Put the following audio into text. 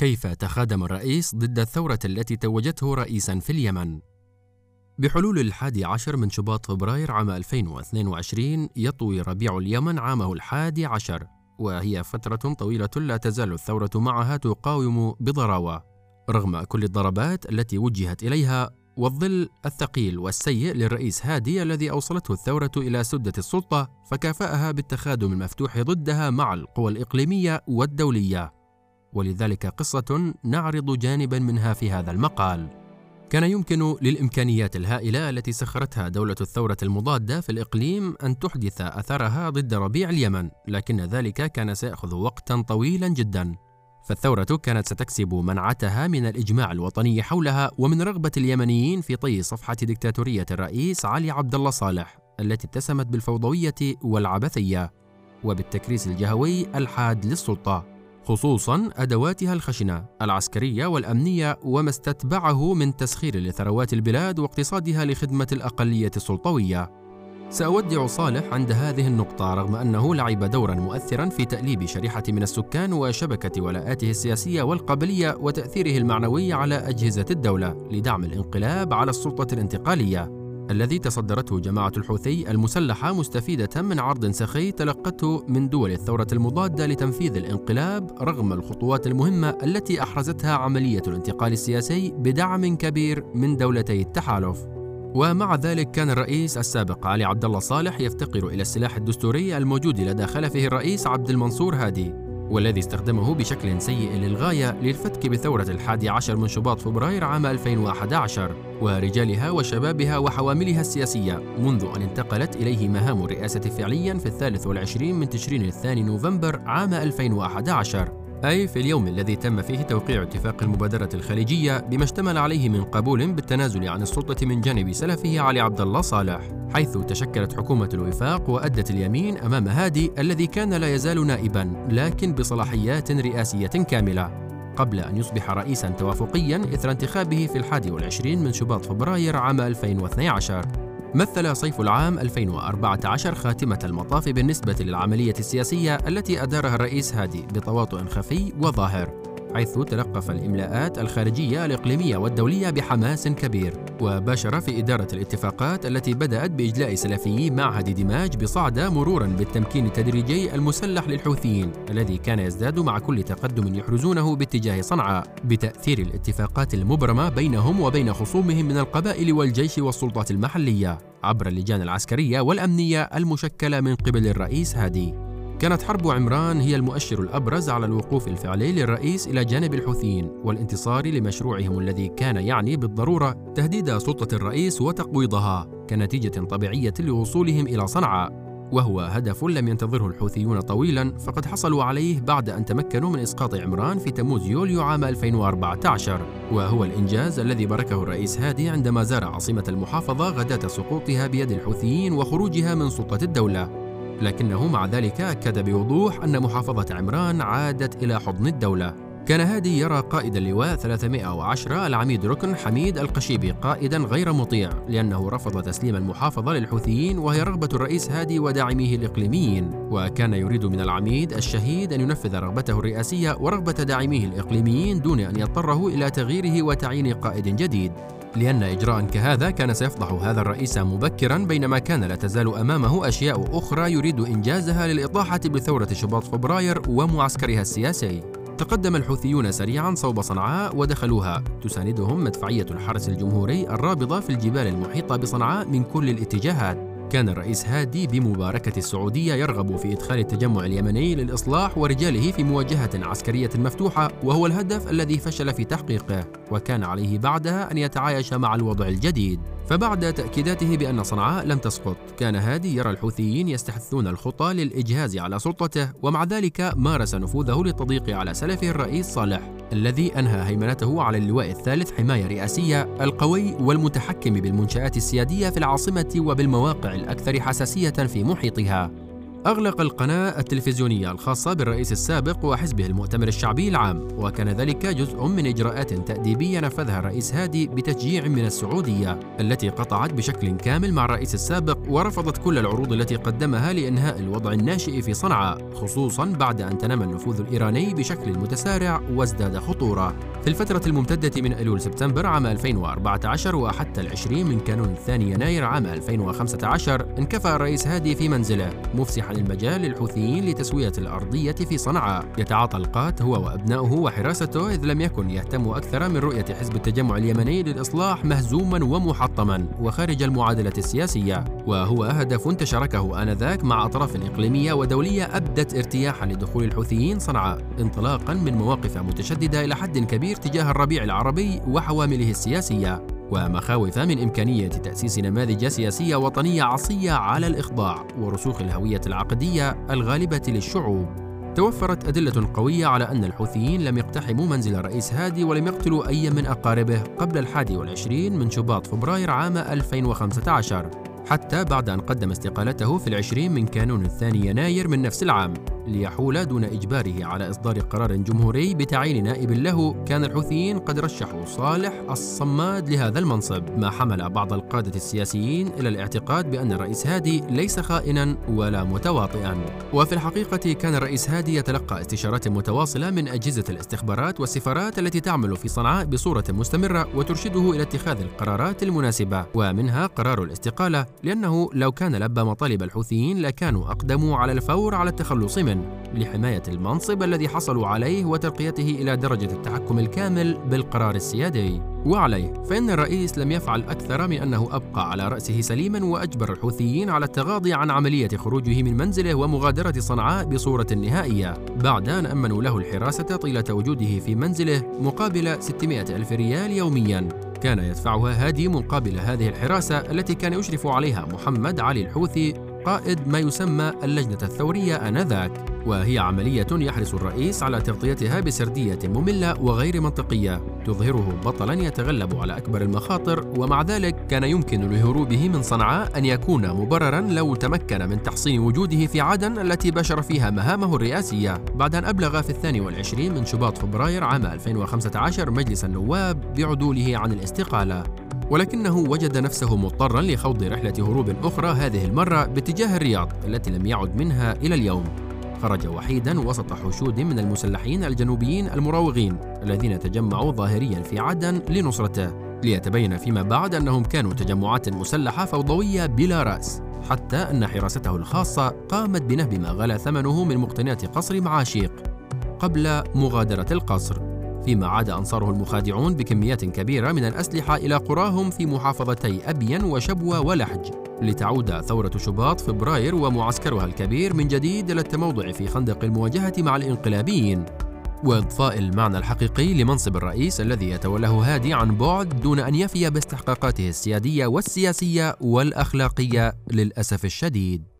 كيف تخادم الرئيس ضد الثورة التي توجته رئيسا في اليمن؟ بحلول الحادي عشر من شباط فبراير عام 2022 يطوي ربيع اليمن عامه الحادي عشر وهي فترة طويلة لا تزال الثورة معها تقاوم بضراوة رغم كل الضربات التي وجهت إليها والظل الثقيل والسيء للرئيس هادي الذي أوصلته الثورة إلى سدة السلطة فكافأها بالتخادم المفتوح ضدها مع القوى الإقليمية والدولية. ولذلك قصة نعرض جانبا منها في هذا المقال. كان يمكن للإمكانيات الهائلة التي سخرتها دولة الثورة المضادة في الإقليم أن تحدث أثرها ضد ربيع اليمن لكن ذلك كان سيأخذ وقتا طويلا جدا. فالثورة كانت ستكسب منعتها من الإجماع الوطني حولها ومن رغبة اليمنيين في طي صفحة دكتاتورية الرئيس علي عبد الله صالح التي اتسمت بالفوضوية والعبثية. وبالتكريس الجهوي الحاد للسلطة. خصوصا أدواتها الخشنة العسكرية والأمنية وما استتبعه من تسخير لثروات البلاد واقتصادها لخدمة الأقلية السلطوية. سأودع صالح عند هذه النقطة رغم أنه لعب دورا مؤثرا في تأليب شريحة من السكان وشبكة ولاءاته السياسية والقبلية وتأثيره المعنوي على أجهزة الدولة لدعم الانقلاب على السلطة الانتقالية. الذي تصدرته جماعة الحوثي المسلحة مستفيدة من عرض سخي تلقته من دول الثورة المضادة لتنفيذ الانقلاب رغم الخطوات المهمة التي أحرزتها عملية الانتقال السياسي بدعم كبير من دولتي التحالف. ومع ذلك كان الرئيس السابق علي عبد الله صالح يفتقر إلى السلاح الدستوري الموجود لدى خلفه الرئيس عبد المنصور هادي والذي استخدمه بشكل سيء للغاية للفتك بثورة الحادي عشر من شباط فبراير عام 2011 ورجالها وشبابها وحواملها السياسية منذ أن انتقلت إليه مهام الرئاسة فعليا في الثالث والعشرين من تشرين الثاني نوفمبر عام 2011 أي في اليوم الذي تم فيه توقيع اتفاق المبادرة الخليجية بما اشتمل عليه من قبول بالتنازل عن السلطة من جانب سلفه علي عبد الله صالح، حيث تشكلت حكومة الوفاق وأدت اليمين أمام هادي الذي كان لا يزال نائبا لكن بصلاحيات رئاسية كاملة. قبل أن يصبح رئيسا توافقيا إثر انتخابه في الحادي والعشرين من شباط فبراير عام 2012 مثل صيف العام 2014 خاتمة المطاف بالنسبة للعملية السياسية التي أدارها الرئيس هادي بتواطؤ خفي وظاهر. حيث تلقف الإملاءات الخارجية الإقليمية والدولية بحماس كبير. وباشر في إدارة الاتفاقات التي بدأت بإجلاء سلفيي معهد دماج بصعدة مرورا بالتمكين التدريجي المسلح للحوثيين الذي كان يزداد مع كل تقدم يحرزونه باتجاه صنعاء. بتأثير الاتفاقات المبرمة بينهم وبين خصومهم من القبائل والجيش والسلطات المحلية عبر اللجان العسكرية والأمنية المشكلة من قبل الرئيس هادي. كانت حرب عمران هي المؤشر الأبرز على الوقوف الفعلي للرئيس إلى جانب الحوثيين والانتصار لمشروعهم الذي كان يعني بالضرورة تهديد سلطة الرئيس وتقويضها كنتيجة طبيعية لوصولهم إلى صنعاء. وهو هدف لم ينتظره الحوثيون طويلا فقد حصلوا عليه بعد أن تمكنوا من إسقاط عمران في تموز يوليو عام 2014 وهو الإنجاز الذي باركه الرئيس هادي عندما زار عاصمة المحافظة غداة سقوطها بيد الحوثيين وخروجها من سلطة الدولة. لكنه مع ذلك أكد بوضوح أن محافظة عمران عادت إلى حضن الدولة. كان هادي يرى قائد اللواء 310 العميد ركن حميد القشيبي قائدا غير مطيع لأنه رفض تسليم المحافظة للحوثيين وهي رغبة الرئيس هادي وداعميه الإقليميين. وكان يريد من العميد الشهيد أن ينفذ رغبته الرئاسية ورغبة داعميه الإقليميين دون أن يضطره إلى تغييره وتعيين قائد جديد. لأن إجراء كهذا كان سيفضح هذا الرئيس مبكرا بينما كان لا تزال أمامه أشياء أخرى يريد إنجازها للإطاحة بثورة شباط فبراير ومعسكرها السياسي. تقدم الحوثيون سريعا صوب صنعاء ودخلوها. تساندهم مدفعية الحرس الجمهوري الرابضة في الجبال المحيطة بصنعاء من كل الاتجاهات. كان الرئيس هادي بمباركة السعودية يرغب في إدخال التجمع اليمني للإصلاح ورجاله في مواجهة عسكرية مفتوحة وهو الهدف الذي فشل في تحقيقه وكان عليه بعدها أن يتعايش مع الوضع الجديد. فبعد تأكيداته بأن صنعاء لم تسقط كان هادي يرى الحوثيين يستحثون الخطى للإجهاز على سلطته ومع ذلك مارس نفوذه للتضييق على سلفه الرئيس صالح. الذي أنهى هيمنته على اللواء الثالث حماية رئاسية القوي والمتحكم بالمنشآت السيادية في العاصمة وبالمواقع الأكثر حساسية في محيطها. أغلق القناة التلفزيونية الخاصة بالرئيس السابق وحزبه المؤتمر الشعبي العام وكان ذلك جزء من إجراءات تأديبية نفذها الرئيس هادي بتشجيع من السعودية التي قطعت بشكل كامل مع الرئيس السابق ورفضت كل العروض التي قدمها لإنهاء الوضع الناشئ في صنعاء خصوصا بعد أن تنامى النفوذ الإيراني بشكل متسارع وازداد خطورة. في الفترة الممتدة من أيلول سبتمبر عام 2014 وحتى العشرين من كانون الثاني يناير عام 2015 انكفأ الرئيس هادي في منزله مفسحا المجال للحوثيين لتسوية الأرضية في صنعاء. يتعاطى القات هو وأبنائه وحراسته إذ لم يكن يهتم أكثر من رؤية حزب التجمع اليمني للإصلاح مهزوما ومحطما وخارج المعادلة السياسية. وهو هدف تشاركه آنذاك مع أطراف إقليمية ودولية أبدت ارتياحا لدخول الحوثيين صنعاء انطلاقا من مواقف متشددة إلى حد كبير تجاه الربيع العربي وحوامله السياسية. ومخاوف من إمكانية تأسيس نماذج سياسية وطنية عصية على الإخضاع ورسوخ الهوية العقدية الغالبة للشعوب. توفرت أدلة قوية على أن الحوثيين لم يقتحموا منزل الرئيس هادي ولم يقتلوا أي من أقاربه قبل الحادي والعشرين من شباط فبراير عام 2015 حتى بعد أن قدم استقالته في العشرين من كانون الثاني يناير من نفس العام. ليحول دون إجباره على إصدار قرار جمهوري بتعيين نائب له. كان الحوثيين قد رشحوا صالح الصماد لهذا المنصب. ما حمل بعض القادة السياسيين إلى الاعتقاد بأن الرئيس هادي ليس خائنا ولا متواطئا. وفي الحقيقة كان الرئيس هادي يتلقى استشارات متواصلة من أجهزة الاستخبارات والسفارات التي تعمل في صنعاء بصورة مستمرة وترشده إلى اتخاذ القرارات المناسبة. ومنها قرار الاستقالة لأنه لو كان لبى مطالب الحوثيين لكانوا أقدموا على الفور على التخلص منه لحماية المنصب الذي حصلوا عليه وترقيته إلى درجة التحكم الكامل بالقرار السيادي. وعليه فإن الرئيس لم يفعل أكثر من أنه أبقى على رأسه سليما وأجبر الحوثيين على التغاضي عن عملية خروجه من منزله ومغادرة صنعاء بصورة نهائية. بعد أن أمنوا له الحراسة طيلة وجوده في منزله مقابل 600 ألف ريال يوميا. كان يدفعها هادي مقابل هذه الحراسة التي كان يشرف عليها محمد علي الحوثي قائد ما يسمى اللجنة الثورية آنذاك وهي عملية يحرص الرئيس على تغطيتها بسردية مملة وغير منطقية تظهره بطلا يتغلب على أكبر المخاطر ومع ذلك كان يمكن لهروبه من صنعاء أن يكون مبررا لو تمكن من تحصين وجوده في عدن التي بشر فيها مهامه الرئاسية. بعد أن أبلغ في الثاني والعشرين من شباط فبراير عام 2015 مجلس النواب بعدوله عن الاستقالة. ولكنه وجد نفسه مضطرا لخوض رحلة هروب أخرى هذه المرة باتجاه الرياض التي لم يعد منها إلى اليوم. خرج وحيدا وسط حشود من المسلحين الجنوبيين المراوغين الذين تجمعوا ظاهريا في عدن لنصرته ليتبين فيما بعد أنهم كانوا تجمعات مسلحة فوضوية بلا رأس حتى أن حراسته الخاصة قامت بنهب ما غلا ثمنه من مقتنيات قصر معاشيق قبل مغادرة القصر. فيما عاد أنصاره المخادعون بكميات كبيرة من الأسلحة إلى قراهم في محافظتي أبين وشبوة ولحج. لتعود ثورة شباط فبراير ومعسكرها الكبير من جديد إلى التموضع في خندق المواجهة مع الانقلابيين. وإضفاء المعنى الحقيقي لمنصب الرئيس الذي يتولاه هادي عن بعد دون أن يفي باستحقاقاته السيادية والسياسية والأخلاقية للأسف الشديد.